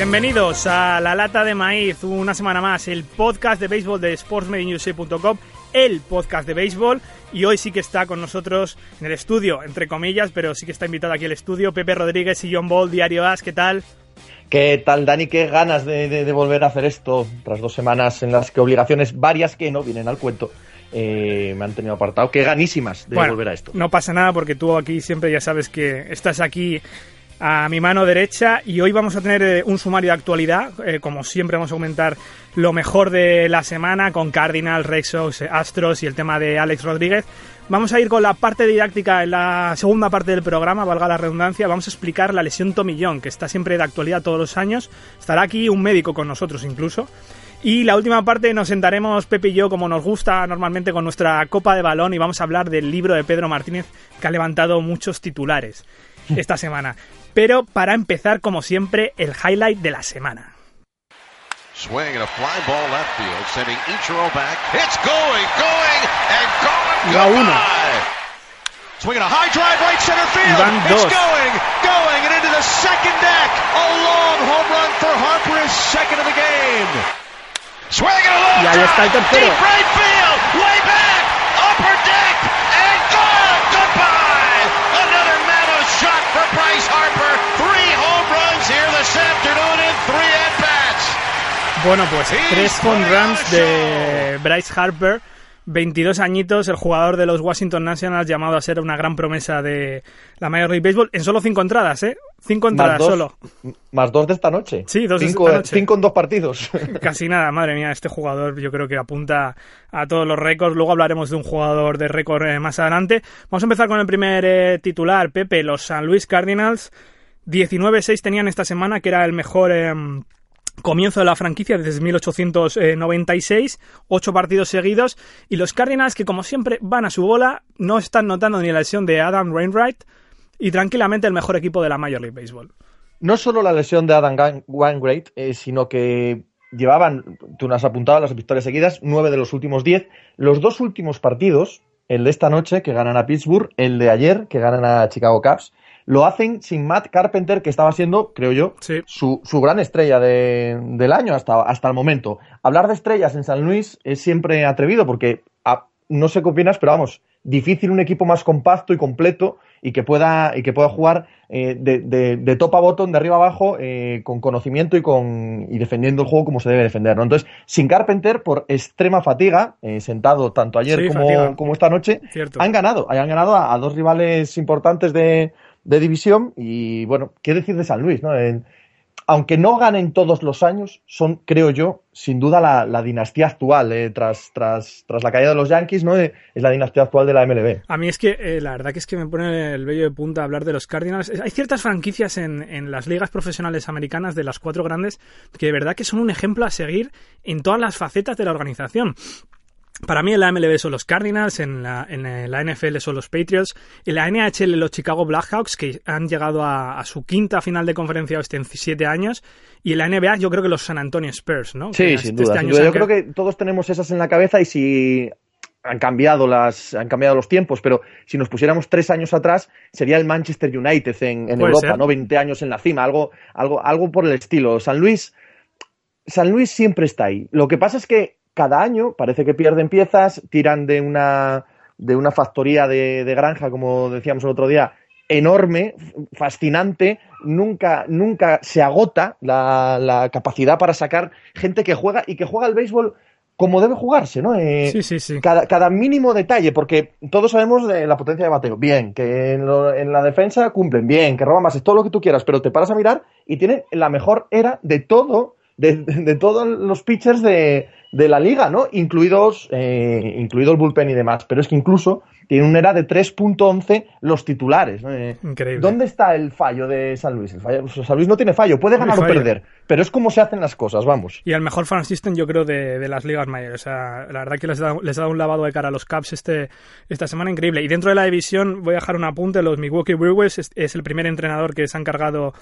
Bienvenidos a La Lata de Maíz, una semana más, el podcast de béisbol de sportsmediusa.com, el podcast de béisbol, y hoy sí que está con nosotros en el estudio, entre comillas, pero sí que está invitado aquí al estudio, Pepe Rodríguez y John Ball, Diario As, ¿qué tal? ¿Qué tal, Dani? Qué ganas de, de, volver a hacer esto tras dos semanas en las que obligaciones varias que no vienen al cuento eh, me han tenido apartado. Qué ganísimas de volver a esto. No pasa nada porque tú aquí siempre ya sabes que estás aquí a mi mano derecha y hoy vamos a tener eh, un sumario de actualidad. Eh, como siempre vamos a comentar lo mejor de la semana con Cardinal, Red Astros y el tema de Alex Rodríguez. Vamos a ir con la parte didáctica en la segunda parte del programa, valga la redundancia. Vamos a explicar la lesión tomillón, que está siempre de actualidad todos los años. Estará aquí un médico con nosotros incluso. Y la última parte nos sentaremos Pepe y yo, como nos gusta normalmente, con nuestra copa de balón y vamos a hablar del libro de Pedro Martínez, que ha levantado muchos titulares esta semana. Pero para empezar, como siempre, el highlight de la semana. Va uno. Swinging a high drive right center field. Van it's going, going, and into the second deck. A long home run for Harper, his second of the game. Swinging a long y ahí está el tercero. Deep right field, way back, upper deck, for Bryce Harper. Three home runs here this afternoon in three at bats. Bueno, pues tres home runs de Bryce Harper. 22 añitos, el jugador de los Washington Nationals llamado a ser una gran promesa de la Major League Baseball en solo cinco entradas, ¿eh? Cinco entradas dos, solo. Más dos de esta noche. Sí, dos cinco, de esta noche. Cinco en dos partidos. Casi nada, madre mía, este jugador yo creo que apunta a todos los récords. Luego hablaremos de un jugador de récord eh, más adelante. Vamos a empezar con el primer eh, titular, Pepe, los San Luis Cardinals. 19-6 tenían esta semana, que era el mejor... Eh, comienzo de la franquicia desde 1896, ocho partidos seguidos, y los Cardinals que como siempre van a su bola, no están notando ni la lesión de Adam Wainwright y tranquilamente el mejor equipo de la Major League Baseball. No solo la lesión de Adam Wainwright, eh, sino que llevaban, tú nos has apuntado las victorias seguidas, nueve de los últimos diez, los dos últimos partidos, el de esta noche que ganan a Pittsburgh, el de ayer que ganan a Chicago Cubs, lo hacen sin Matt Carpenter, que estaba siendo, creo yo, sí. su, su, gran estrella de, del año hasta, hasta el momento. Hablar de estrellas en San Luis es siempre atrevido porque a, no sé qué opinas, pero vamos, difícil un equipo más compacto y completo y que pueda, y que pueda jugar eh, de, de, de, top a bottom, de arriba a abajo, eh, con conocimiento y, con, y defendiendo el juego como se debe defender. ¿no? Entonces, sin Carpenter, por extrema fatiga, eh, sentado tanto ayer Sí, como, como esta noche, Cierto. han ganado. Han ganado a, a dos rivales importantes de, de división y bueno, qué decir de San Luis, ¿no? En, aunque no ganen todos los años, son, creo yo, sin duda la, dinastía actual, eh, tras, tras, tras la caída de los Yankees, ¿no? Eh, es la dinastía actual de la MLB. A mí es que eh, la verdad que es que me pone el vello de punta hablar de los Cardinals. Hay ciertas franquicias en, en, las ligas profesionales americanas de las cuatro grandes que de verdad que son un ejemplo a seguir en todas las facetas de la organización. Para mí en la MLB son los Cardinals, en la, en la, NFL son los Patriots, en la NHL los Chicago Blackhawks, que han llegado a, a su quinta final de conferencia oeste en siete años, y en la NBA yo creo que los San Antonio Spurs, ¿no? Sí, que sin este duda. año sin duda. se Yo creo que todos tenemos esas en la cabeza y si han cambiado las han cambiado los tiempos, pero si nos pusiéramos tres años atrás sería el Manchester United en, Europa, ser. ¿no? 20 años en la cima, algo, algo, algo por el estilo. San Luis, San Luis siempre está ahí. Lo que pasa es que cada año parece que pierden piezas, tiran de una de una factoría de, de granja, como decíamos el otro día, enorme, fascinante, nunca, nunca se agota la, la, capacidad para sacar gente que juega y que juega al béisbol como debe jugarse, ¿no? Eh, Sí, sí, sí. Cada, cada mínimo detalle, porque todos sabemos de la potencia de bateo. Bien, que en, lo- en la defensa cumplen, bien, que roban más, es todo lo que tú quieras, pero te paras a mirar y tienen la mejor era de todo, de- de todos los pitchers de, de la liga, ¿no? Incluidos, eh, incluido el bullpen y demás. Pero es que incluso tienen una era de 3.11 los titulares. ¿no? Eh, Increíble. ¿Dónde está el fallo de San Luis? El fallo- San Luis no tiene fallo, puede No ganar o perder, pero es como se hacen las cosas, vamos. Y el mejor fan system, yo creo, de, de las ligas mayores. O sea, la verdad que les ha, dado, les ha dado un lavado de cara a los Caps este, esta semana increíble. Y dentro de la división, voy a dejar un apunte: los Milwaukee Brewers es, es el primer entrenador que se ha encargado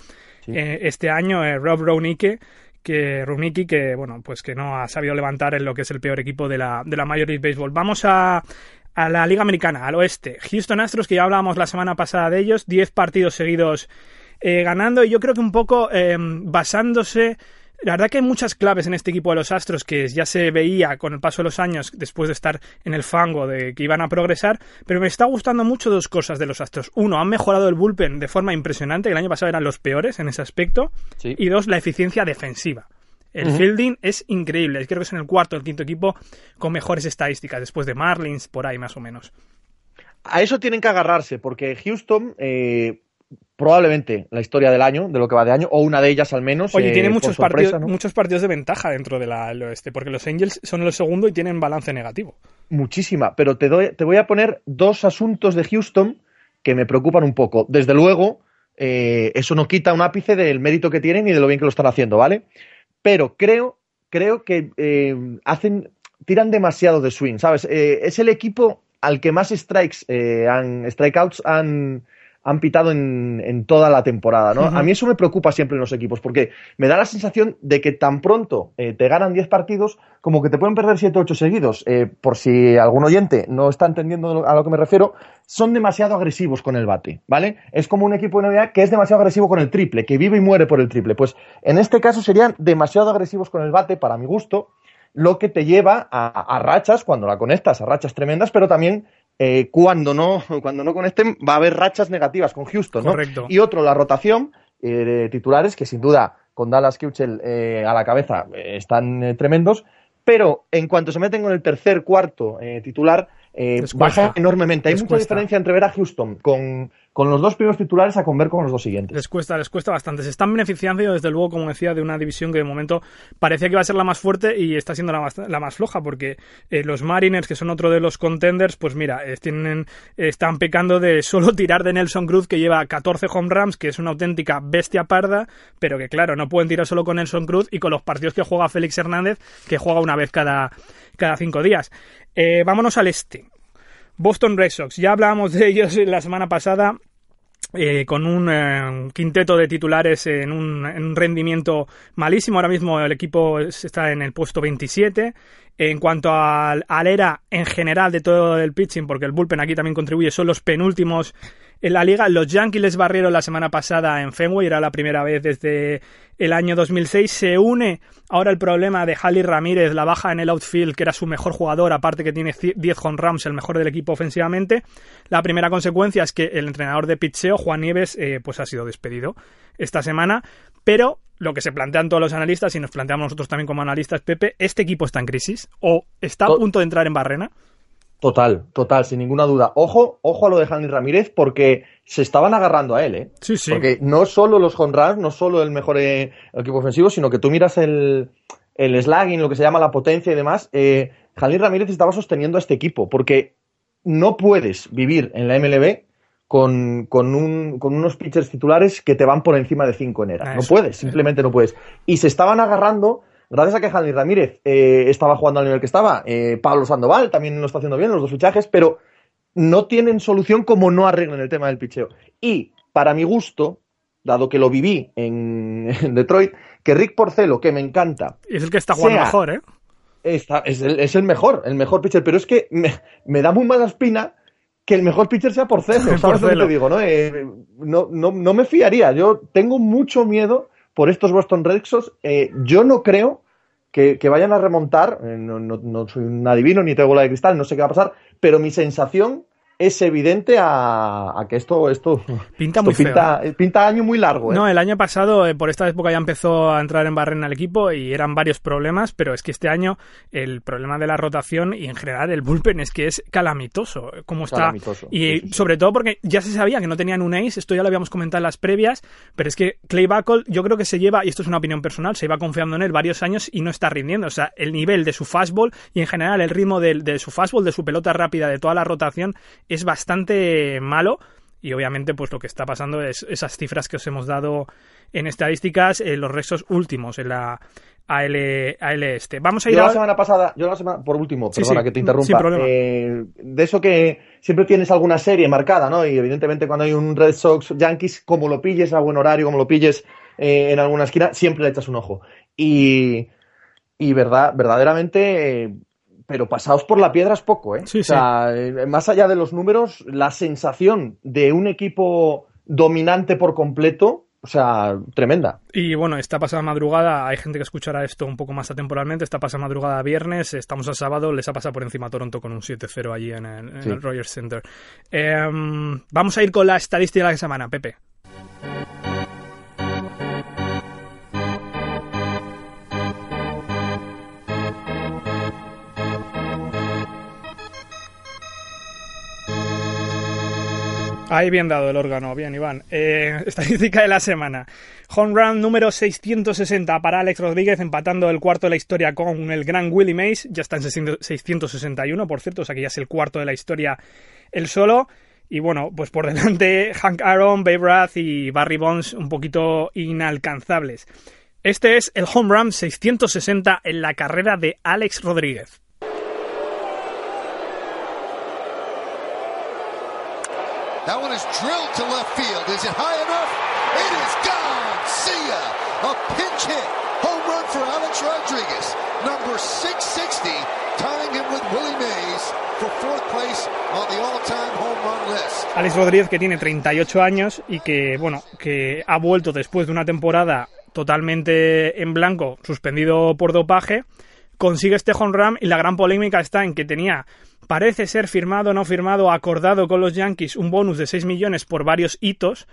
eh, este año, eh, Rob Rownicki. Que Rownicki, que bueno, pues que no ha sabido levantar en lo que es el peor equipo de la, de la Major League Baseball. Vamos a, a la Liga Americana, al oeste. Houston Astros, que ya hablábamos la semana pasada de ellos, 10 partidos seguidos eh, ganando y yo creo que un poco eh, basándose la verdad que hay muchas claves en este equipo de los Astros que ya se veía con el paso de los años después de estar en el fango de que iban a progresar, pero me está gustando mucho dos cosas de los Astros. Uno, han mejorado el bullpen de forma impresionante, que el año pasado eran los peores en ese aspecto, Sí. y dos, la eficiencia defensiva. El fielding es increíble, creo que es en el cuarto o el quinto equipo con mejores estadísticas, después de Marlins, por ahí más o menos. A eso tienen que agarrarse, porque Houston, eh, probablemente la historia del año, de lo que va de año, o una de ellas al menos. Oye, eh, tiene por muchos, sorpresa, partidos, ¿no? muchos partidos de ventaja dentro del oeste, porque los Angels son el segundo y tienen balance negativo. Muchísima, pero te, doy, te voy a poner dos asuntos de Houston que me preocupan un poco. Desde luego, eh, eso no quita un ápice del mérito que tienen y de lo bien que lo están haciendo, ¿vale? Pero creo, creo que eh, hacen, tiran demasiado de swing, ¿sabes? Eh, es el equipo al que más strikes, eh, han, strikeouts han, han pitado en, en toda la temporada, ¿no? A mí eso me preocupa siempre en los equipos, porque me da la sensación de que tan pronto eh, te ganan 10 partidos, como que te pueden perder 7 o 8 seguidos. Eh, por si algún oyente no está entendiendo a lo que me refiero, son demasiado agresivos con el bate, ¿vale? Es como un equipo de NBA que es demasiado agresivo con el triple, que vive y muere por el triple. Pues en este caso serían demasiado agresivos con el bate, para mi gusto, lo que te lleva a, a rachas, cuando la conectas, a rachas tremendas, pero también eh, cuando, no, cuando no conecten va a haber rachas negativas con Houston, ¿no? Correcto. Y otro, la rotación eh, de titulares, que sin duda con Dallas Keuchel eh, a la cabeza eh, están tremendos, pero en cuanto se meten con el tercer, cuarto titular, eh, baja enormemente. Hay Les mucha cuesta. diferencia entre ver a Houston con, con los dos primeros titulares a con ver con los dos siguientes. Les cuesta, les cuesta bastante. Se están beneficiando, desde luego, como decía, de una división que de momento parecía que iba a ser la más fuerte y está siendo la más, la más floja, porque eh, los Mariners, que son otro de los contenders, pues mira, eh, tienen, están pecando de solo tirar de Nelson Cruz, que lleva 14 home runs, que es una auténtica bestia parda, pero que claro, no pueden tirar solo con Nelson Cruz y con los partidos que juega Félix Hernández, que juega una vez cada, cada cinco días. Eh, vámonos al este. Boston Red Sox. Ya hablábamos de ellos la semana pasada. eh, con un eh, quinteto de titulares en un, en un rendimiento malísimo. Ahora mismo el equipo es- está en el puesto 27. En cuanto al, al era en general de todo el pitching, porque el bullpen aquí también contribuye, son los penúltimos en la liga. Los Yankees les barrieron la semana pasada en Fenway, era la primera vez desde el año 2006. Se une ahora el problema de Halley Ramírez, la baja en el outfield, que era su mejor jugador, aparte que tiene 10 home runs, el mejor del equipo ofensivamente. La primera consecuencia es que el entrenador de pitcheo, Juan Nieves, eh, pues ha sido despedido esta semana. Pero lo que se plantean todos los analistas, y nos planteamos nosotros también como analistas, Pepe, ¿este equipo está en crisis? ¿O está a To- punto de entrar en barrena? Total, total, sin ninguna duda. Ojo, ojo a lo de Hanley Ramírez porque se estaban agarrando a él, ¿eh? Sí, sí. Porque no solo los home runs, no solo el mejor eh, equipo ofensivo, sino que tú miras el, el slugging, lo que se llama la potencia y demás. Eh, Ramírez estaba sosteniendo a este equipo porque no puedes vivir en la MLB con, con, un- con unos pitchers titulares que te van por encima de 5 en era. Ah, No eso, puedes, simplemente no puedes. Y se estaban agarrando gracias a que Hanley Ramírez eh, estaba jugando al nivel que estaba. Eh, Pablo Sandoval también lo está haciendo bien, los dos fichajes, pero no tienen solución como no arreglan el tema del picheo. Y para mi gusto, dado que lo viví en, en Detroit, que Rick Porcelo, que me encanta, Es el que está jugando sea- mejor, ¿eh? está- es, el, es el mejor, el mejor pitcher, pero es que me, me da muy mala espina que el mejor pitcher sea Porcelo, ¿sabes lo que te digo? ¿no? Eh, no, no, no me fiaría, yo tengo mucho miedo por estos Boston Red Sox, Eh, yo no creo que, que vayan a remontar, eh, no, no- no soy un adivino ni tengo bola de cristal, no sé qué va a pasar, pero mi sensación es evidente a, a que esto, esto Pinta esto muy feo, pinta, pinta año muy largo. ¿eh? No, el año pasado, eh, por esta época, ya empezó a entrar en barrena el equipo y eran varios problemas, pero es que este año el problema de la rotación y en general el bullpen es que es calamitoso. Como está. Calamitoso, Y sí, sí, sí. sobre todo porque ya se sabía que no tenían un ace, esto ya lo habíamos comentado en las previas, pero es que Clay Buckle, yo creo que se lleva, y esto es una opinión personal, se iba confiando en él varios años y no está rindiendo. O sea, el nivel de su fastball y en general el ritmo de, de su fastball, de su pelota rápida, de toda la rotación, es bastante malo. Y obviamente, pues lo que está pasando es esas cifras que os hemos dado en estadísticas, en los restos últimos en la AL, AL este. Vamos a ir Yo la a... semana pasada, yo la semana, por último, Sí, perdona sí, que te interrumpa, eh, de eso que siempre tienes alguna serie marcada, ¿no? Y evidentemente cuando hay un Red Sox Yankees, como lo pilles a buen horario, como lo pilles eh, en alguna esquina, siempre le echas un ojo. Y, y verdad, verdaderamente, eh, pero pasados por la piedra es poco, ¿eh? Sí, o sea, eh, más allá de los números, la sensación de un equipo dominante por completo, o sea, tremenda. Y bueno, esta pasada madrugada, hay gente que escuchará esto un poco más atemporalmente, esta pasada madrugada viernes, estamos a sábado, les ha pasado por encima a Toronto con un 7-0 allí en el, en Sí. el Rogers Center. Em, vamos a ir con la estadística de la semana, Pepe. Ahí bien dado el órgano, bien Iván. Eh, estadística de la semana. Home run número 660 para Alex Rodríguez, empatando el cuarto de la historia con el gran Willie Mays. Ya está en 600 661, por cierto, o sea que ya es el cuarto de la historia el solo. Y bueno, pues por delante Hank Aaron, Babe Ruth y Barry Bonds un poquito inalcanzables. Este es el home run 660 en la carrera de Alex Rodríguez. That one is drilled to left field. Is it high enough? It is gone. See ya. A pinch hit. Home run for Alex Rodriguez. Number 660, tying him with Willie Mays for fourth place on the all-time home run list. Alex Rodríguez que tiene 38 años y que bueno que ha vuelto después de una temporada totalmente en blanco suspendido por dopaje consigue este home run y la gran polémica está en que tenía parece ser firmado no firmado acordado con los Yankees un bonus de 6 millones por varios hitos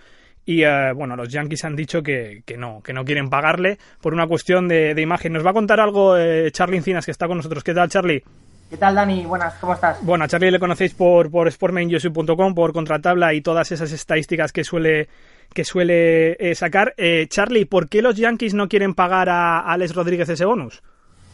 y eh, bueno, los Yankees han dicho que, que no, que no quieren pagarle por una cuestión de, de imagen. Nos va a contar algo eh, Charlie Encinas, que está con nosotros. ¿Qué tal, Charlie? ¿Qué tal, Dani? Buenas, ¿cómo estás? Bueno, a Charlie le conocéis por, por sportmainyosu.com, por contratabla y todas esas estadísticas que suele, que suele eh, sacar. Eh, Charlie, ¿por qué los Yankees no quieren pagar a Alex Rodríguez ese bonus?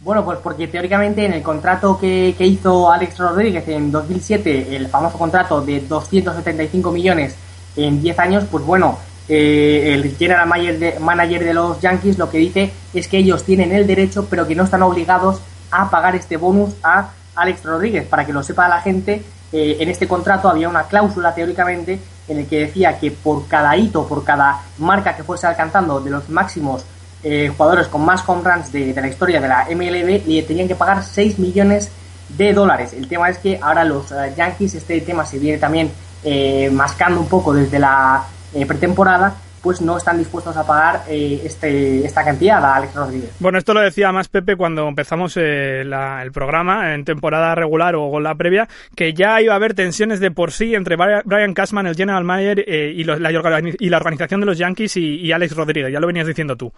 Bueno, pues porque teóricamente en el contrato que, que hizo Alex Rodríguez en 2007, el famoso contrato de 275 millones en 10 años, pues bueno, eh, el general manager de, manager de los Yankees lo que dice es que ellos tienen el derecho, pero que no están obligados a pagar este bonus a Alex Rodríguez. Para que lo sepa la gente, eh, en este contrato había una cláusula teóricamente en el que decía que por cada hito, por cada marca que fuese alcanzando de los máximos eh, jugadores con más home runs de, la historia de la MLB, le tenían que pagar 6 millones de dólares. El tema es que ahora los eh, Yankees, este tema se viene también eh, mascando un poco desde la pretemporada, pues no están dispuestos a pagar este, esta cantidad a Alex Rodríguez. Bueno, esto lo decía más Pepe cuando empezamos el programa en temporada regular o con la previa, que ya iba a haber tensiones de por sí entre Bri- Brian Cashman, el general manager, eh, y, los- la, organización de los Yankees y Alex Rodríguez. Ya lo venías diciendo tú.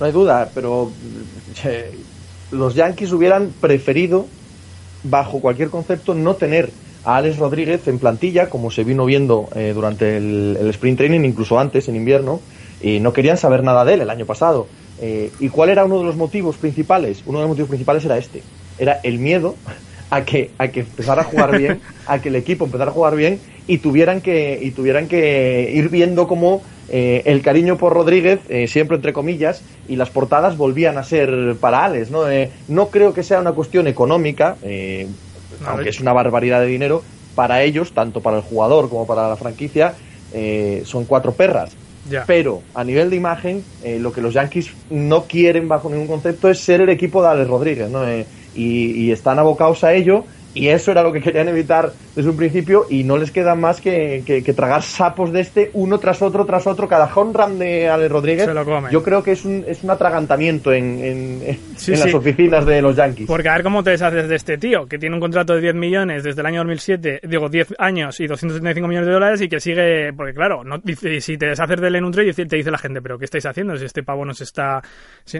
No hay duda, pero eh, los Yankees hubieran preferido, bajo cualquier concepto, no tener a Alex Rodríguez en plantilla, como se vino viendo eh, durante el, sprint training, incluso antes, en invierno, y no querían saber nada de él el año pasado. Eh, ¿Y cuál era uno de los motivos principales? Uno de los motivos principales era este, era el miedo a que, a que empezara a jugar bien, a que el equipo empezara a jugar bien y tuvieran que, y tuvieran que ir viendo cómo eh, el cariño por Rodríguez, eh, siempre entre comillas, y las portadas volvían a ser para Alex. No, Eh, no creo que sea una cuestión económica, eh, aunque es una barbaridad de dinero, para ellos, tanto para el jugador como para la franquicia, eh, son cuatro perras. Ya. Pero a nivel de imagen, eh, lo que los Yankees no quieren bajo ningún concepto es ser el equipo de Alex Rodríguez, ¿no? Y, y están abocados a ello Y eso era lo que querían evitar desde un principio y no les queda más que, que, que tragar sapos de este uno tras otro, tras otro. Cada home run de Ale Rodríguez, Se lo comen. yo creo que es un, es un atragantamiento en, en, en Sí, las sí. oficinas de los Yankees. Porque a ver cómo te deshaces de este tío, que tiene un contrato de 10 millones desde el año 2007, digo 10 años y 275 millones de dólares y que sigue, porque claro, no, si te deshaces del en un trade, te dice la gente, pero ¿qué estáis haciendo si este pavo nos está,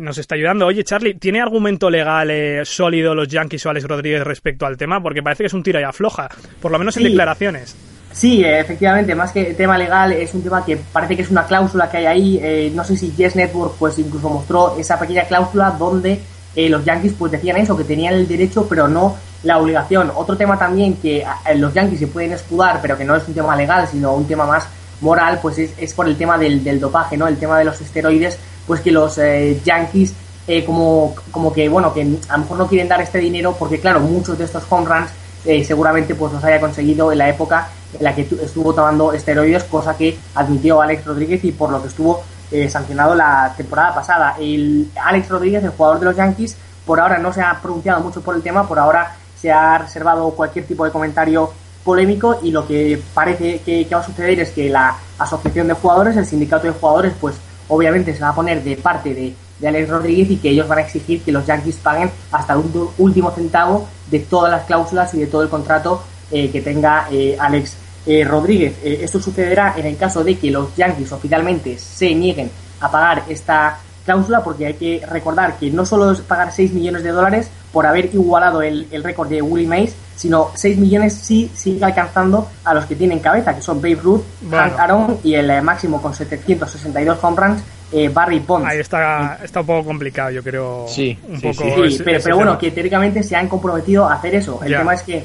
nos está ayudando? Oye, Charlie, ¿tiene argumento legal eh, sólido los Yankees o Alex Rodríguez respecto al tema? Porque parece que es un tira y afloja, por lo menos en Sí. declaraciones. Sí, efectivamente, más que tema legal, es un tema que parece que es una cláusula que hay ahí. eh, no sé si Yes Network pues incluso mostró esa pequeña cláusula donde eh, los Yankees pues decían eso, que tenían el derecho pero no la obligación. Otro tema también que los Yankees se pueden escudar, pero que no es un tema legal, sino un tema más moral, pues es, es por el tema del, del dopaje, ¿no? El tema de los esteroides, pues que los eh, Yankees eh, como, como que, bueno, que a lo mejor no quieren dar este dinero porque, claro, muchos de estos home runs eh, seguramente pues los haya conseguido en la época en la que tu- estuvo tomando esteroides, cosa que admitió Alex Rodríguez y por lo que estuvo eh, sancionado la temporada pasada. El Alex Rodríguez, el jugador de los Yankees, por ahora no se ha pronunciado mucho por el tema, por ahora se ha reservado cualquier tipo de comentario polémico y lo que parece que va a suceder es que la asociación de jugadores, el sindicato de jugadores, pues obviamente se va a poner de parte de, de Alex Rodríguez y que ellos van a exigir que los Yankees paguen hasta el ulti- último centavo de todas las cláusulas y de todo el contrato eh, que tenga eh, Alex eh, Rodríguez. Esto sucederá en el caso de que los Yankees oficialmente se nieguen a pagar esta cláusula porque hay que recordar que no solo es pagar 6 millones de dólares por haber igualado el, el récord de Willie Mays, sino 6 millones sí sigue alcanzando a los que tienen cabeza, que son Babe Ruth, Bueno. Hank Aaron y el máximo con 762 home runs, eh, Barry Bonds. Ahí está, está un poco complicado, yo creo. Sí, un sí, poco sí. Sí, ese- pero, ese pero bueno, que teóricamente se han comprometido a hacer eso. El Ya. tema es que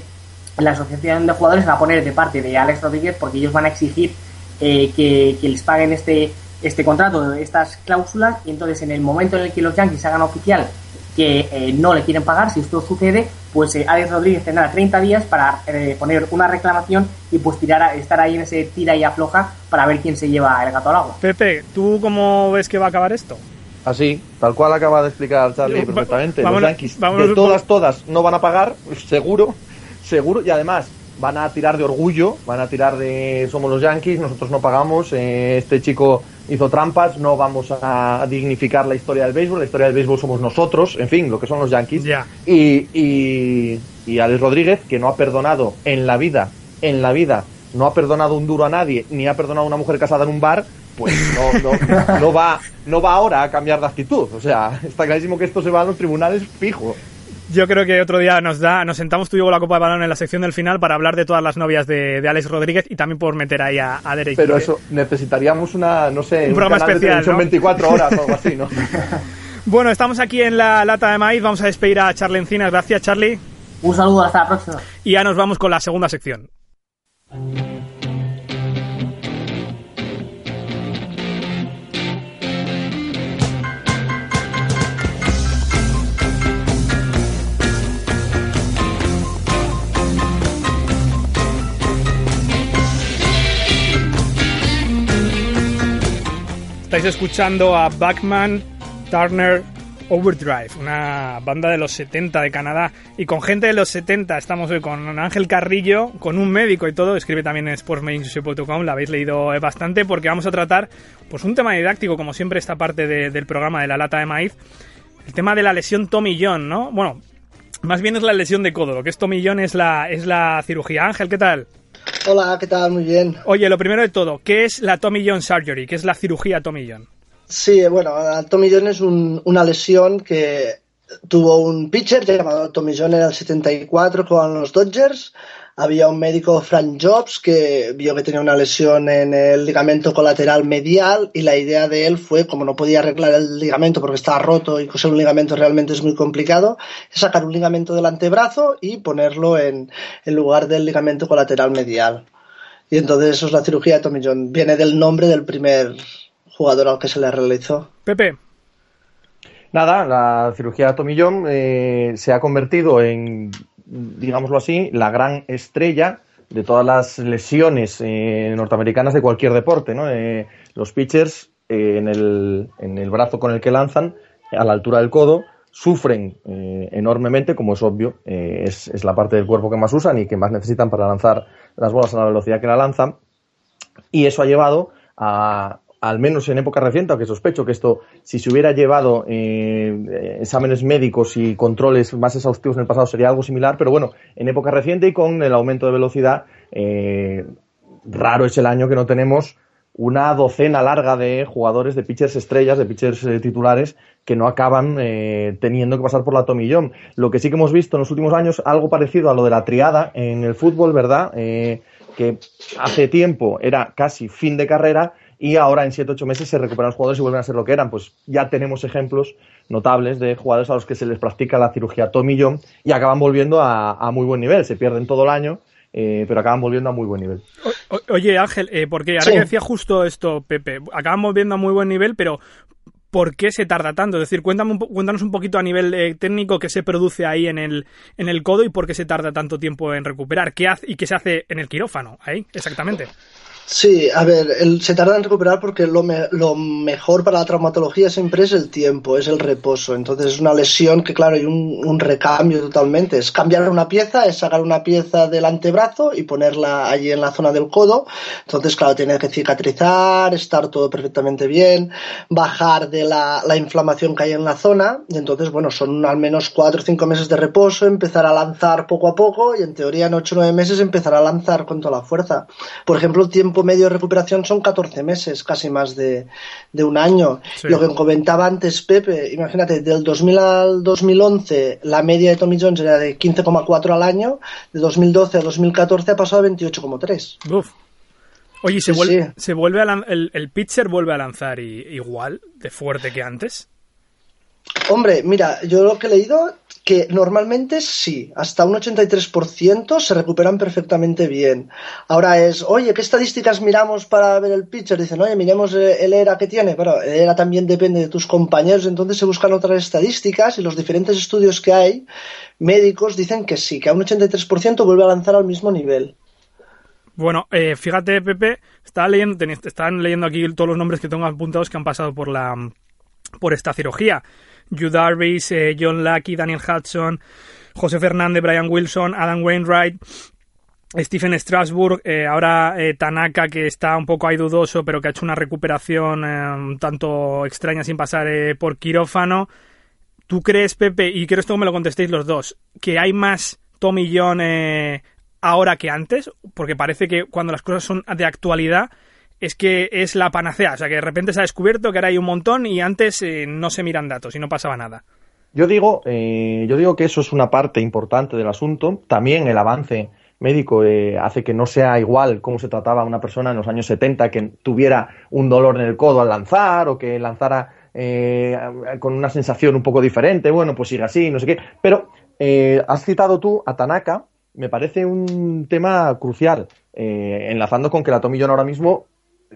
la asociación de jugadores va a poner de parte de Alex Rodríguez porque ellos van a exigir eh, que, que les paguen este, este contrato, estas cláusulas, y entonces en el momento en el que los Yankees hagan oficial que eh, no le quieren pagar, si esto sucede, pues eh, Alex Rodríguez tendrá 30 días para eh, poner una reclamación y pues tirar a- estar ahí en ese tira y afloja para ver quién se lleva el gato al agua. Pepe, ¿tú cómo ves que va a acabar esto? Así, tal cual acaba de explicar Charlie perfectamente. vámonos- los Yankees, vámonos de todas, todas, no van a pagar, seguro, seguro, y además van a tirar de orgullo, van a tirar de somos los Yankees, nosotros no pagamos, eh, este chico hizo trampas, no vamos a dignificar la historia del béisbol, la historia del béisbol somos nosotros, en fin, lo que son los Yankees. Ya. Y, y, y Alex Rodríguez, que no ha perdonado en la vida, en la vida, no ha perdonado un duro a nadie, ni ha perdonado a una mujer casada en un bar, pues no, no, no va, no va ahora a cambiar de actitud. O sea, está clarísimo que esto se va a los tribunales fijo. Yo creo que otro día nos da, nos sentamos tú y yo con la copa de balón en la sección del final para hablar de todas las novias de, de Alex Rodríguez y también por meter ahí a, a Derek. Pero eso necesitaríamos una, no sé, Un programa canal especial, de ¿no? 24 horas o algo así, ¿no? Bueno, estamos aquí en la lata de maíz, vamos a despedir a Charlie Encinas, gracias Charlie, Un saludo, hasta la próxima. y ya nos vamos con la segunda sección. Estáis escuchando a Backman Turner Overdrive, una banda de los 70 de Canadá. Y con gente de los 70 estamos hoy con Ángel Carrillo, con un médico y todo. Escribe también en sportsmedicinshop.com, la habéis leído bastante, porque vamos a tratar pues un tema didáctico, como siempre, esta parte de- del programa de la lata de maíz. El tema de la lesión Tommy John, ¿no? Bueno, más bien es la lesión de codo. Lo que es Tommy John es la, es la cirugía. Ángel, ¿qué tal? Hola, ¿qué tal? Muy bien. Oye, lo primero de todo, ¿qué es la Tommy John Surgery? ¿Qué es la cirugía Tommy John? Sí, bueno, Tommy John es un- una lesión que tuvo un pitcher llamado Tommy John en el 74 con los Dodgers. Había un médico, Frank Jobs, que vio que tenía una lesión en el ligamento colateral medial y la idea de él fue, como no podía arreglar el ligamento porque estaba roto y coser un ligamento realmente es muy complicado, es sacar un ligamento del antebrazo y ponerlo en, en lugar del ligamento colateral medial. Y entonces eso es la cirugía de Tommy John. Viene del nombre del primer jugador al que se le realizó. Pepe, Nada, la cirugía de Tommy John eh, se ha convertido en, digámoslo así, la gran estrella de todas las lesiones eh, norteamericanas de cualquier deporte. Eh, los pitchers eh, en, el, en el brazo con el que lanzan, a la altura del codo, sufren enormemente, como es obvio, es, es, la parte del cuerpo que más usan y que más necesitan para lanzar las bolas a la velocidad que la lanzan. Y eso ha llevado a, al menos en época reciente, aunque sospecho que esto, si se hubiera llevado eh, exámenes médicos y controles más exhaustivos en el pasado, sería algo similar, pero bueno, en época reciente y con el aumento de velocidad, eh, raro es el año que no tenemos una docena larga de jugadores de pitchers estrellas, de pitchers eh, titulares, que no acaban teniendo que pasar por la tomillón. Lo que sí que hemos visto en los últimos años, algo parecido a lo de la triada en el fútbol, ¿verdad? Que hace tiempo era casi fin de carrera y ahora en 7-8 meses se recuperan los jugadores y vuelven a ser lo que eran. Pues ya tenemos ejemplos notables de jugadores a los que se les practica la cirugía tomillón y acaban volviendo a, a muy buen nivel. Se pierden todo el año eh, pero acaban volviendo a muy buen nivel. O, oye, Ángel, eh, porque ahora sí. que decía justo esto, Pepe, acaban volviendo a muy buen nivel, pero ¿por qué se tarda tanto? Es decir, cuéntame cuéntanos un poquito a nivel eh, técnico qué se produce ahí en el, en el codo y por qué se tarda tanto tiempo en recuperar. ¿Qué hace y qué se hace en el quirófano? Ahí, exactamente. Sí, a ver, el, se tarda en recuperar porque lo, me, lo, mejor para la traumatología siempre es el tiempo, es el reposo. Entonces es una lesión que, claro, hay un, un, recambio totalmente. Es cambiar una pieza, es sacar una pieza del antebrazo y ponerla allí en la zona del codo. Entonces, claro, tiene que cicatrizar, estar todo perfectamente bien, bajar de la, la inflamación que hay en la zona. Y entonces, bueno, son al menos cuatro o cinco meses de reposo, empezar a lanzar poco a poco y en teoría en ocho o nueve meses empezar a lanzar con toda la fuerza. Por ejemplo, el tiempo tiempo medio de recuperación son 14 meses, casi más de, de un año. Sí. Lo que comentaba antes Pepe, imagínate, del 2000 al 2011 la media de Tommy Jones era de 15,4 al año, de 2012 a 2014 ha pasado a 28,3. Oye, ¿se, sí, vuelve, sí. ¿se vuelve a el, el, pitcher vuelve a lanzar y, igual de fuerte que antes? Hombre, mira, yo lo que he leído que normalmente sí, hasta un 83% se recuperan perfectamente bien. Ahora es, oye, ¿qué estadísticas miramos para ver el pitcher? Dicen, oye, miremos el ERA que tiene. Pero el ERA también depende de tus compañeros, entonces se buscan otras estadísticas y los diferentes estudios que hay, médicos, dicen que sí, que a un 83% vuelve a lanzar al mismo nivel. Bueno, eh, fíjate, Pepe, están leyendo aquí todos los nombres que tengo apuntados que han pasado por la por esta cirugía. Yu Darvish, eh, John Lucky, Daniel Hudson, José Fernández, Brian Wilson, Adam Wainwright, Stephen Strasburg, eh, ahora eh, Tanaka, que está un poco ahí dudoso, pero que ha hecho una recuperación eh, un tanto extraña sin pasar por quirófano. ¿Tú crees, Pepe, y quiero esto que me lo contestéis los dos, que hay más Tommy John ahora que antes? Porque parece que cuando las cosas son de actualidad, es que es la panacea. O sea, que de repente se ha descubierto que ahora hay un montón y antes eh, no se miran datos y no pasaba nada. Yo digo, eh, yo digo que eso es una parte importante del asunto. También el avance médico eh, hace que no sea igual cómo se trataba a una persona en los años 70 que tuviera un dolor en el codo al lanzar o que lanzara eh, con una sensación un poco diferente. Bueno, pues sigue así, no sé qué. Pero eh, has citado tú a Tanaka, me parece un tema crucial, enlazando con que la Tomillón ahora mismo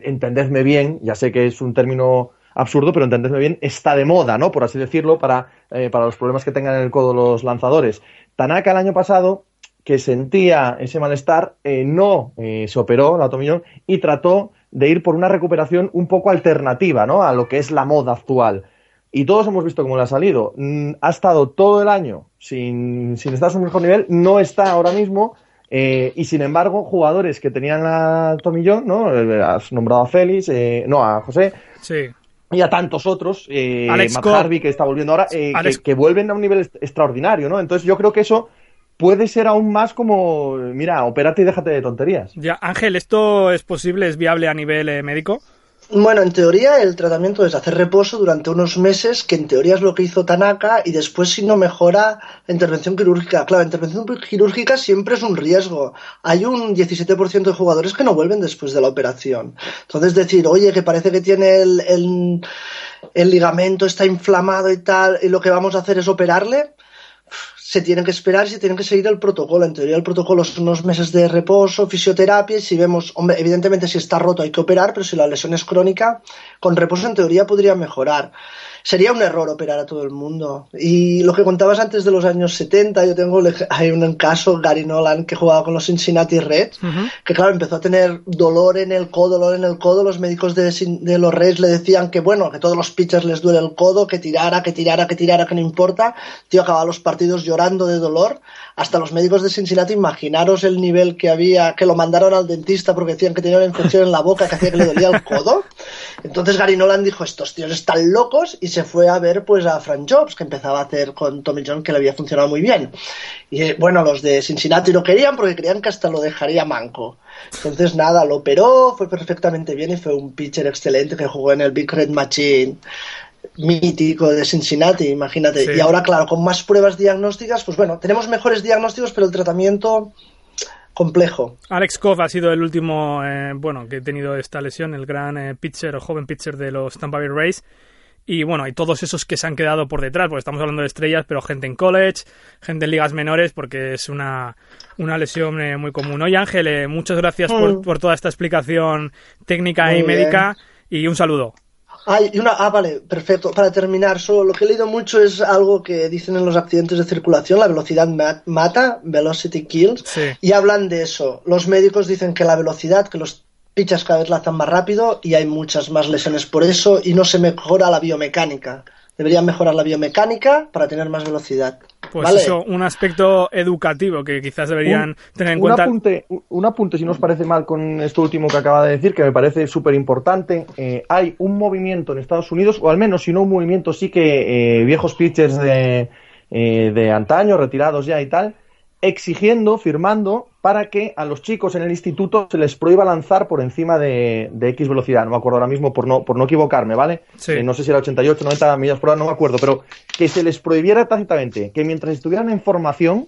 entendedme bien, ya sé que es un término absurdo, pero entendedme bien, está de moda, ¿no? Por así decirlo, para, eh, para los problemas que tengan en el codo los lanzadores. Tanaka el año pasado, que sentía ese malestar, eh, no eh, se operó la tomillón y trató de ir por una recuperación un poco alternativa, ¿no? A lo que es la moda actual. Y todos hemos visto cómo le ha salido. Mm, ha estado todo el año sin, sin estar a su mejor nivel, no está ahora mismo, eh, y sin embargo, jugadores que tenían la tomillón, ¿no? Eh, has nombrado a Félix, eh, no, a José. Sí. Y a tantos otros, eh, Matt Harvey que está volviendo ahora, eh, que, que, vuelven a un nivel extraordinario, ¿no? Entonces yo creo que eso puede ser aún más como, mira, opérate y déjate de tonterías. Ya, Ángel, ¿esto es posible, es viable a nivel eh, médico? Bueno, en teoría el tratamiento es hacer reposo durante unos meses, que en teoría es lo que hizo Tanaka, y después si no mejora la intervención quirúrgica. Claro, la intervención quirúrgica siempre es un riesgo. Hay un 17% de jugadores que no vuelven después de la operación. Entonces decir, oye, que parece que tiene el, el, el ligamento, está inflamado y tal, y lo que vamos a hacer es operarle, se tienen que esperar y se tienen que seguir el protocolo. En teoría, el protocolo son unos meses de reposo, fisioterapia, y si vemos, hombre, evidentemente si está roto hay que operar, pero si la lesión es crónica, con reposo en teoría podría mejorar. Sería un error operar a todo el mundo. Y lo que contabas antes de los años 70, yo tengo hay un caso, Gary Nolan, que jugaba con los Cincinnati Reds, que claro, empezó a tener dolor en el codo, dolor en el codo, los médicos de, de los Reds le decían que bueno, que todos los pitchers les duele el codo, que tirara, que tirara, que tirara, que no importa. Tío, acababa los partidos llorando de dolor. Hasta los médicos de Cincinnati, imaginaros el nivel que había, que lo mandaron al dentista porque decían que tenía una infección en la boca que hacía que le dolía el codo. Entonces Gary Nolan dijo, estos tíos están locos y se fue a ver pues a Frank Jobs, que empezaba a hacer con Tommy John, que le había funcionado muy bien. Y eh, bueno, los de Cincinnati lo querían porque creían que hasta lo dejaría manco. Entonces nada, lo operó, fue perfectamente bien y fue un pitcher excelente que jugó en el Big Red Machine mítico de Cincinnati, imagínate. Y ahora, claro, con más pruebas diagnósticas, pues bueno, tenemos mejores diagnósticos, pero el tratamiento complejo. Alex Koff ha sido el último, eh, bueno, que ha tenido esta lesión, el gran eh, pitcher o joven pitcher de los Tampa Bay Rays. Y bueno, hay todos esos que se han quedado por detrás, porque estamos hablando de estrellas, pero gente en college, gente en ligas menores, porque es una, una lesión eh, muy común. Oye Ángel, muchas gracias mm. por, toda esta explicación técnica y médica y un saludo. Una, ah, vale, perfecto. Para terminar, solo lo que he leído mucho es algo que dicen en los accidentes de circulación, la velocidad mata, velocity kills, y hablan de eso. Los médicos dicen que la velocidad, que los pichas cada vez lanzan más rápido y hay muchas más lesiones por eso y no se mejora la biomecánica. Deberían mejorar la biomecánica para tener más velocidad. Pues eso, un aspecto educativo que quizás deberían tener en un cuenta. Apunte, un apunte, si no os parece mal, con esto último que acaba de decir, que me parece súper importante. Eh, hay un movimiento en Estados Unidos, o al menos si no un movimiento, sí que eh, viejos pitchers de, eh, de antaño, retirados ya y tal, exigiendo, firmando, para que a los chicos en el instituto se les prohíba lanzar por encima de, X velocidad. No me acuerdo ahora mismo por no, por no equivocarme, ¿vale? Eh, no sé si era 88, 90 millas por hora, no me acuerdo, pero que se les prohibiera tácitamente que mientras estuvieran en formación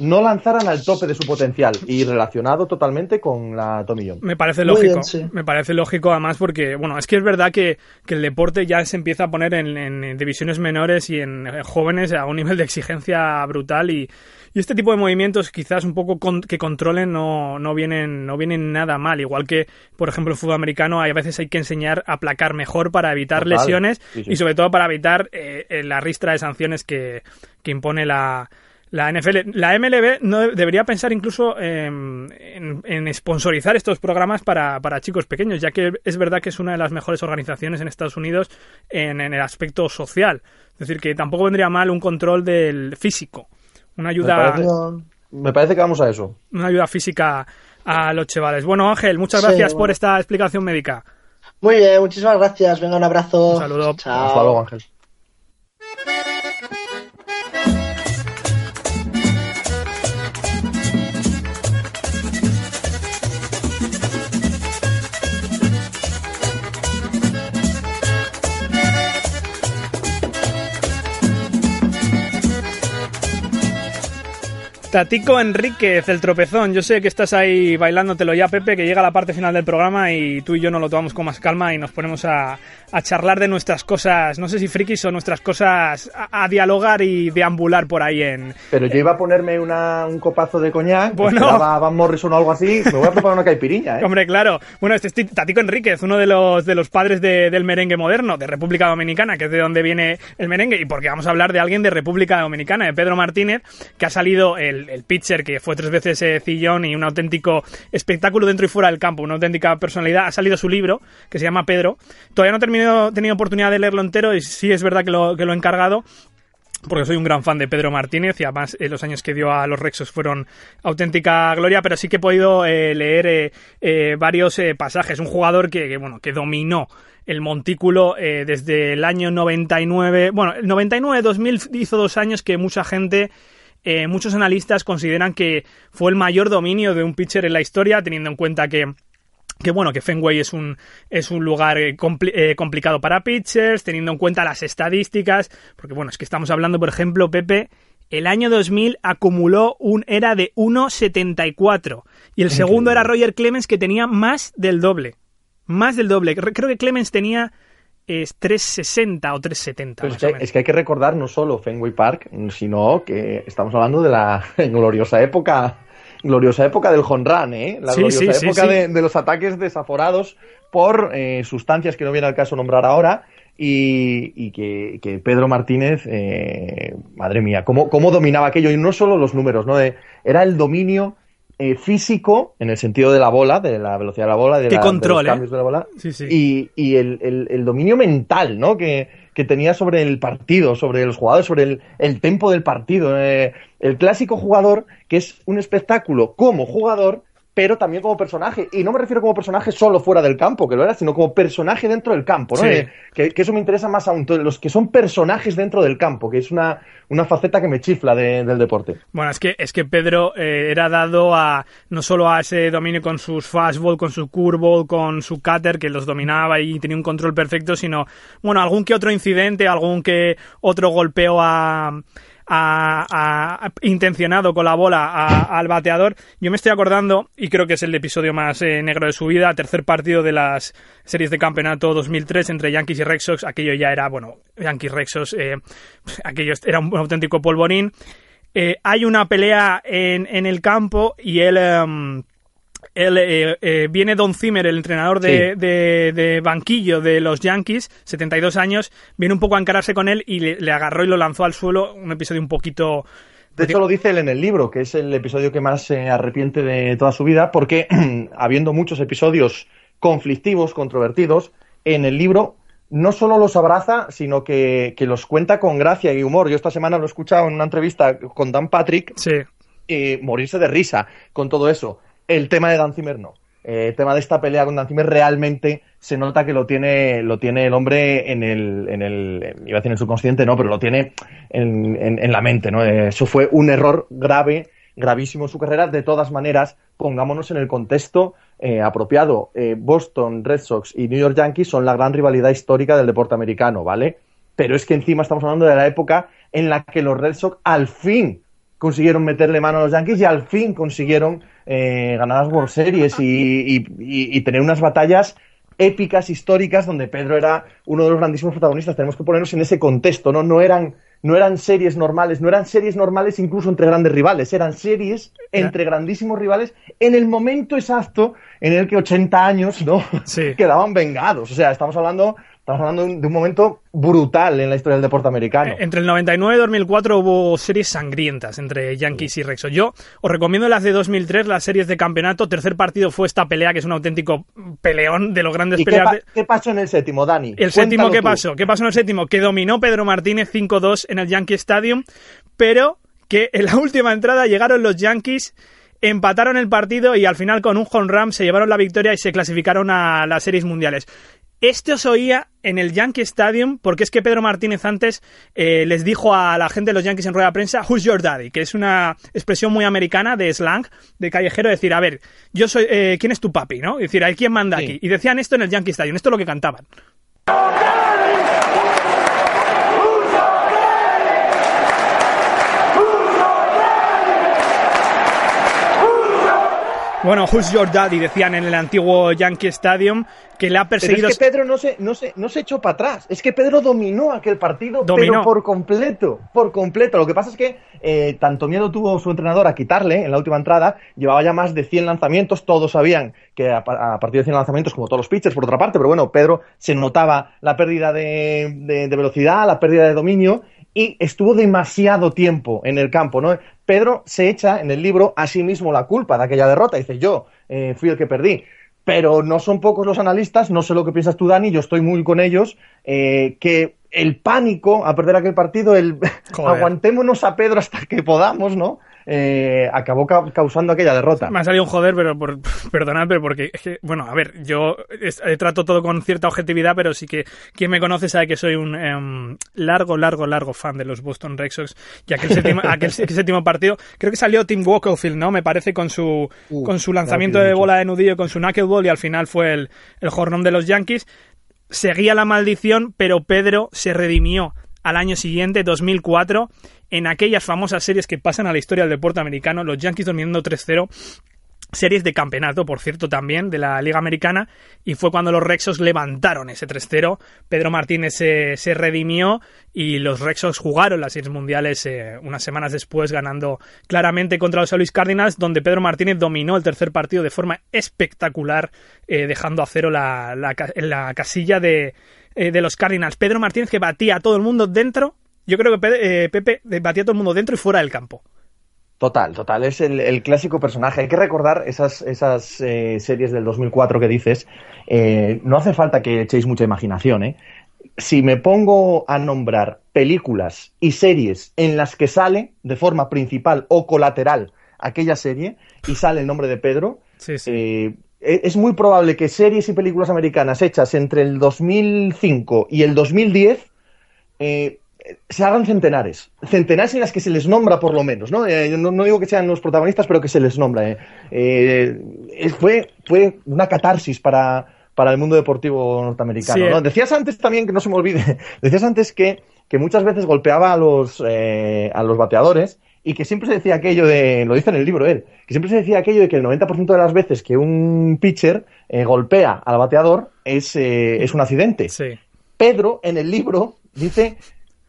no lanzaran al tope de su potencial y relacionado totalmente con la tomillón. Me parece lógico, me parece lógico además porque, bueno, es que es verdad que, el deporte ya se empieza a poner en, divisiones menores y en, jóvenes a un nivel de exigencia brutal y, este tipo de movimientos quizás un poco que controlen no, no, vienen, no vienen nada mal, igual que, por ejemplo, el fútbol americano hay a veces hay que enseñar a placar mejor para evitar lesiones y sobre todo para evitar eh, la ristra de sanciones que impone la la NFL, la MLB no debería pensar incluso en, en, sponsorizar estos programas para, para, chicos pequeños, ya que es verdad que es una de las mejores organizaciones en Estados Unidos en, el aspecto social. Es decir, que tampoco vendría mal un control del físico, una ayuda. Me parece, que vamos a eso. Una ayuda física a los chavales. Bueno, Ángel, muchas gracias por esta explicación médica. Muy bien, muchísimas gracias. Venga, un abrazo. Un saludo. Chao. Hasta luego, Ángel. Tatico Enríquez, el tropezón. Yo sé que estás ahí bailándotelo ya, Pepe, que llega la parte final del programa y tú y yo nos lo tomamos con más calma y nos ponemos a, a charlar de nuestras cosas, no sé si frikis o nuestras cosas, a, dialogar y deambular por ahí en... Pero yo iba a ponerme una, un copazo de coñac, bueno, a Van Morrison o algo así, me voy a preparar una caipiriña, ¿eh? Hombre, claro. Bueno, este es Tatico Enríquez, uno de los, de los padres del merengue moderno, de República Dominicana, que es de donde viene el merengue, y porque vamos a hablar de alguien de República Dominicana, de Pedro Martínez, que ha salido el, el pitcher, que fue tres veces eh, cillón y un auténtico espectáculo dentro y fuera del campo, una auténtica personalidad. Ha salido su libro, que se llama Pedro. Todavía no he tenido oportunidad de leerlo entero y sí es verdad que lo, que lo he encargado porque soy un gran fan de Pedro Martínez y además eh, los años que dio a los Rexos fueron auténtica gloria, pero sí que he podido eh, leer eh, varios pasajes. Un jugador que, bueno, que dominó el montículo desde el año 99, bueno, el 99-2000 hizo dos años que mucha gente... muchos analistas consideran que fue el mayor dominio de un pitcher en la historia, teniendo en cuenta que que bueno, que Fenway es un, es un lugar eh, eh, complicado para pitchers, teniendo en cuenta las estadísticas, porque bueno, es que estamos hablando, por ejemplo, Pepe, el año 2000 acumuló un era de 1.74 y el segundo era Roger Clemens que tenía más del doble, más del doble. Creo que Clemens tenía es 360 o 370. Pues es, que, hay que recordar no solo Fenway Park, sino que estamos hablando de la gloriosa época gloriosa época del Honran, ¿eh? La gloriosa época de, los ataques desaforados por eh, sustancias que no viene al caso nombrar ahora y, y que, que, Pedro Martínez, eh, madre mía, cómo, cómo, dominaba aquello. Y no solo los números, ¿no? De, era el dominio eh, físico, en el sentido de la bola, de la velocidad de la bola, de, ¿Qué la, control, de los cambios ¿eh? de la bola, sí, sí. y, y el, el, el, dominio mental, ¿no? Que, que, tenía sobre el partido, sobre los jugadores, sobre el, el tempo del partido. Eh, el clásico jugador que es un espectáculo como jugador, pero también como personaje. Y no me refiero como personaje solo fuera del campo, que lo era, sino como personaje dentro del campo, ¿no? Sí. Eh, que, que, eso me interesa más aún, los que son personajes dentro del campo, que es una, una faceta que me chifla de, del deporte. Bueno, es que, es que Pedro eh, era dado a no solo a ese dominio con sus fastball, con su curveball, con su cutter, que los dominaba y tenía un control perfecto, sino, bueno, algún que otro incidente, algún que otro golpeo a a, intencionado con la bola al bateador. Yo me estoy acordando, y creo que es el episodio más eh, negro de su vida, tercer partido de las series de campeonato 2003 entre Yankees y Red Sox. Aquello ya era, bueno, Yankees Red Sox, eh, aquello era un auténtico polvorín. Eh, hay una pelea en, el campo y él. Um, él, eh, eh, viene Don Zimmer, el entrenador de, sí. de, de, banquillo de los Yankees, 72 años, viene un poco a encararse con él y le, le, agarró y lo lanzó al suelo, un episodio un poquito... De hecho, lo dice él en el libro, que es el episodio que más se arrepiente de toda su vida, porque habiendo muchos episodios conflictivos, controvertidos, en el libro no solo los abraza, sino que, que los cuenta con gracia y humor. Yo esta semana lo he escuchado en una entrevista con Dan Patrick, sí. eh, morirse de risa con todo eso el tema de Dan no. Eh, el tema de esta pelea con Dan realmente se nota que lo tiene, lo tiene el hombre en el, en el, iba a decir en el subconsciente, no, pero lo tiene en, la mente, ¿no? Eso fue un error grave, gravísimo en su carrera. De todas maneras, pongámonos en el contexto eh, apropiado. Eh, Boston Red Sox y New York Yankees son la gran rivalidad histórica del deporte americano, ¿vale? Pero es que encima estamos hablando de la época en la que los Red Sox al fin consiguieron meterle mano a los Yankees y al fin consiguieron eh, ganar las World Series y, y, y, y, tener unas batallas épicas, históricas, donde Pedro era uno de los grandísimos protagonistas. Tenemos que ponernos en ese contexto, ¿no? No eran, no eran series normales, no eran series normales incluso entre grandes rivales, eran series entre grandísimos rivales en el momento exacto en el que 80 años, ¿no? Sí. Quedaban vengados. O sea, estamos hablando Estamos hablando de un, momento brutal en la historia del deporte americano. Entre el 99 y 2004 hubo series sangrientas entre Yankees y Rexo. Yo os recomiendo las de 2003, las series de campeonato. Tercer partido fue esta pelea, que es un auténtico peleón de los grandes ¿Y peleas. Qué, pa ¿Qué, pasó en el séptimo, Dani? El séptimo, ¿qué tú. pasó? ¿Qué pasó en el séptimo? Que dominó Pedro Martínez 5-2 en el Yankee Stadium, pero que en la última entrada llegaron los Yankees empataron el partido y al final con un home run se llevaron la victoria y se clasificaron a las series mundiales. Esto se oía en el Yankee Stadium porque es que Pedro Martínez antes eh, les dijo a la gente de los Yankees en rueda de prensa Who's your daddy? que es una expresión muy americana de slang, de callejero, decir, a ver, yo soy, eh, ¿quién es tu papi? ¿no? Es decir, ¿hay quién manda Sí. aquí? Y decían esto en el Yankee Stadium, esto es lo que cantaban. Bueno, Who's Your Daddy decían en el antiguo Yankee Stadium que le ha Pero perseguido. es que Pedro no se, no, se, no se echó para atrás. Es que Pedro dominó aquel partido, Dominó. pero por completo. Por completo. Lo que pasa es que eh, tanto miedo tuvo su entrenador a quitarle en la última entrada. Llevaba ya más de 100 lanzamientos. Todos sabían que a, a partir de 100 lanzamientos, como todos los pitchers, por otra parte, pero bueno, Pedro se notaba la pérdida de, de, de velocidad, la pérdida de dominio y estuvo demasiado tiempo en el campo, ¿no? Pedro se echa en el libro a sí mismo la culpa de aquella derrota. Dice, yo eh, fui el que perdí. Pero no son pocos los analistas, no sé lo que piensas tú, Dani, yo estoy muy con ellos, eh, que el pánico a perder aquel partido, el aguantémonos a Pedro hasta que podamos, ¿no? Eh, acabó ca causando aquella derrota. Me ha salido un joder, pero por, perdonad, pero porque, es que, bueno, a ver, yo es, eh, trato todo con cierta objetividad, pero sí que quien me conoce sabe que soy un um, largo, largo, largo fan de los Boston Red Sox. Y aquel séptimo, aquel séptimo partido, creo que salió Tim Wakefield, ¿no? Me parece con su, Uh, con su lanzamiento claro, de bola de nudillo, con su knuckleball, y al final fue el, el jornón de los Yankees. Seguía la maldición, pero Pedro se redimió al año siguiente, 2004, en aquellas famosas series que pasan a la historia del deporte americano, los Yankees dominando 3-0, series de campeonato, por cierto, también de la Liga Americana, y fue cuando los Rexos levantaron ese 3-0, Pedro Martínez se, se, redimió y los Rexos jugaron las series mundiales eh, unas semanas después, ganando claramente contra los Luis Cardinals, donde Pedro Martínez dominó el tercer partido de forma espectacular, eh, dejando a cero la, la, la casilla de eh, de los Cardinals. Pedro Martínez que batía a todo el mundo dentro. Yo creo que Pe- eh, Pepe batía a todo el mundo dentro y fuera del campo. Total, total, es el, el clásico personaje. Hay que recordar esas, esas eh, series del 2004 que dices. Eh, no hace falta que echéis mucha imaginación, ¿eh? Si me pongo a nombrar películas y series en las que sale de forma principal o colateral aquella serie y sale el nombre de Pedro, Sí, sí. Eh, es muy probable que series y películas americanas hechas entre el 2005 y el 2010 eh, se hagan centenares. Centenares en las que se les nombra, por lo menos. No, Eh, no, no digo que sean los protagonistas, pero que se les nombra. eh. Fue, fue una catarsis para, para el mundo deportivo norteamericano. Sí, ¿no? Decías antes también, que no se me olvide, decías antes que, que muchas veces golpeaba a los, a los bateadores y que siempre se decía aquello de, lo dice en el libro él, que siempre se decía aquello de que el 90% de las veces que un pitcher eh, golpea al bateador es, eh, es un accidente. Sí. Pedro en el libro dice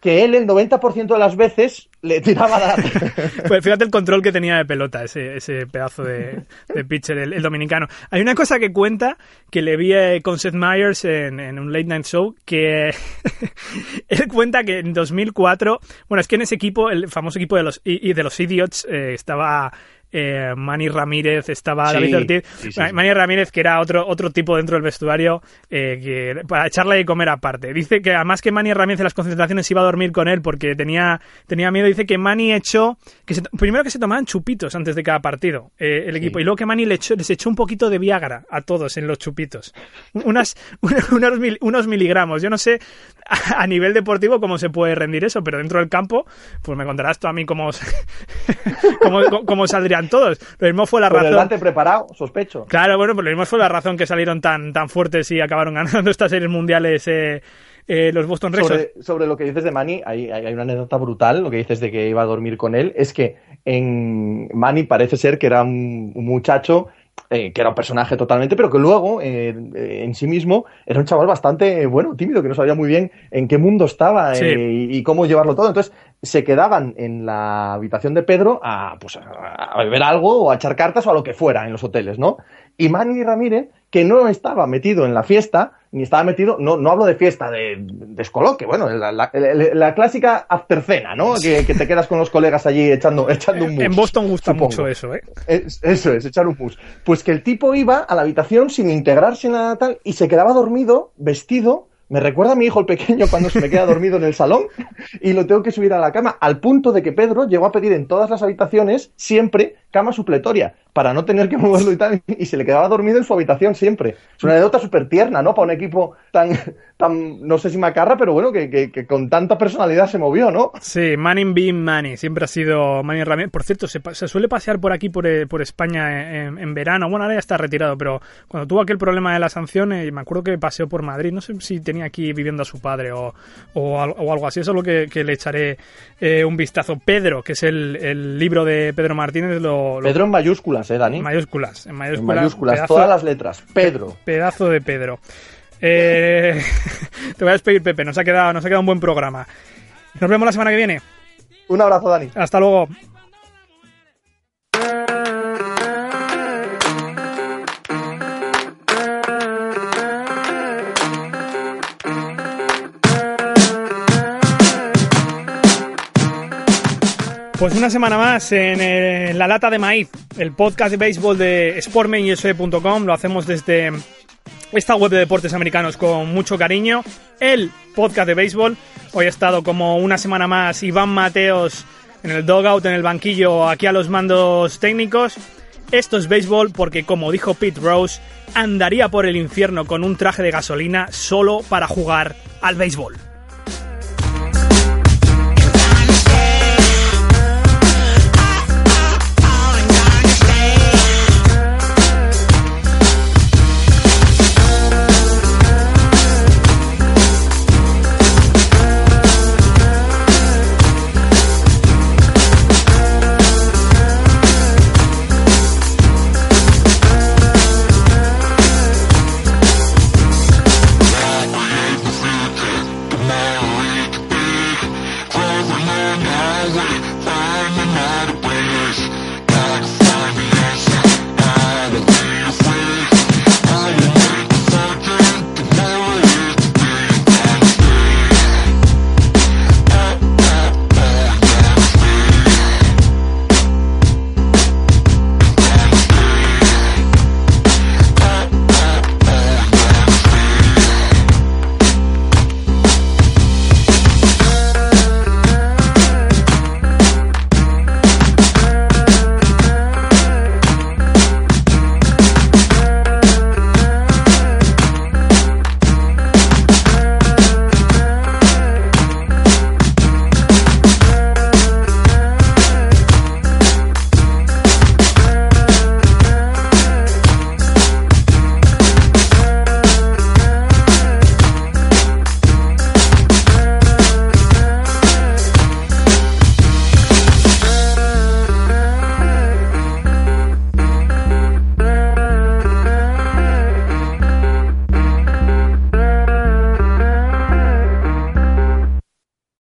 que él el 90% de las veces le tiraba la... Pues fíjate el control que tenía de pelota ese, ese pedazo de, de pitcher, el, el dominicano. Hay una cosa que cuenta que le vi eh, con Seth Meyers en, en un late night show que él cuenta que en 2004, bueno, es que en ese equipo, el famoso equipo de los, y, y de los Idiots, eh, estaba eh, Manny Ramírez, estaba Sí, David Ortiz. sí, sí, sí. Manny Ramírez, que era otro, otro tipo dentro del vestuario, eh, que, para echarle de comer aparte. Dice que además que Manny Ramírez en las concentraciones iba a dormir con él porque tenía, tenía miedo. Dice que Manny echó, que se- primero que se tomaban chupitos antes de cada partido, eh, el equipo, y luego que Manny le echó- les echó un poquito de Viagra a todos en los chupitos. Unas, unos, mil- unos miligramos. Yo no sé a, nivel deportivo cómo se puede rendir eso, pero dentro del campo, pues me contarás tú a mí cómo, cómo, cómo saldrían todos. Lo mismo fue la el razón. preparado, sospecho. Claro, bueno, pues lo mismo fue la razón que salieron tan, tan fuertes y acabaron ganando estas series mundiales eh, eh, los Boston Red Sox. Sobre, sobre lo que dices de Manny, hay, hay hay una anécdota brutal, lo que dices de que iba a dormir con él, es que en Manny parece ser que era un, un muchacho eh, que era un personaje totalmente, pero que luego eh, eh, en sí mismo era un chaval bastante, bueno, tímido, que no sabía muy bien en qué mundo estaba Sí. y, y cómo llevarlo todo. Entonces se quedaban en la habitación de Pedro a, pues, a, a beber algo o a echar cartas o a lo que fuera en los hoteles, ¿no? Y Manny Ramírez, que no estaba metido en la fiesta, ni estaba metido, no, no hablo de fiesta, de descoloque, bueno, la, la- la- la clásica aftercena, ¿no? Que, que te quedas con los colegas allí echando, echando un mus. En Boston gusta supongo. mucho eso, ¿eh? Es- eso es, echar un mus. Pues que el tipo iba a la habitación sin integrarse en nada tal y se quedaba dormido, vestido. Me recuerda a mi hijo el pequeño cuando se me queda dormido en el salón y lo tengo que subir a la cama, al punto de que Pedro llegó a pedir en todas las habitaciones siempre cama supletoria, para no tener que moverlo y tal, y se le quedaba dormido en su habitación siempre. Es una anécdota súper tierna, ¿no? Para un equipo tan, tan, no sé si macarra, pero bueno, que, que- con tanta personalidad se movió, ¿no? Sí, Manning being Manny, siempre ha sido Manny Ramírez. Por cierto, se, suele pasear por aquí, por, eh, por España en, en verano. Bueno, ahora ya está retirado, pero cuando tuvo aquel problema de la sanción, eh, me acuerdo que paseó por Madrid. No sé si tenía aquí viviendo a su padre o, o, al- o algo así. Eso es lo que, que le echaré eh, un vistazo. Pedro, que es el, el libro de Pedro Martínez, lo, lo- Pedro en mayúsculas, ¿eh, Dani? en mayúsculas. En En mayúsculas, mayúsculas, pedazo- todas las letras. Pedro. Pedazo de Pedro. Eh, te voy a despedir, Pepe. Nos ha, quedado, nos ha quedado un buen programa. Nos vemos la semana que viene. Un abrazo, Dani. Hasta luego. Pues una semana más en, eh, La Lata de Maíz, el podcast de béisbol de sportmanusa.com. Lo hacemos desde esta web de deportes americanos con mucho cariño. El podcast de béisbol. Hoy ha estado como una semana más Iván Mateos en el dogout, en el banquillo, aquí a los mandos técnicos. Esto es béisbol porque, como dijo Pete Rose, andaría por el infierno con un traje de gasolina solo para jugar al béisbol. way, find another way.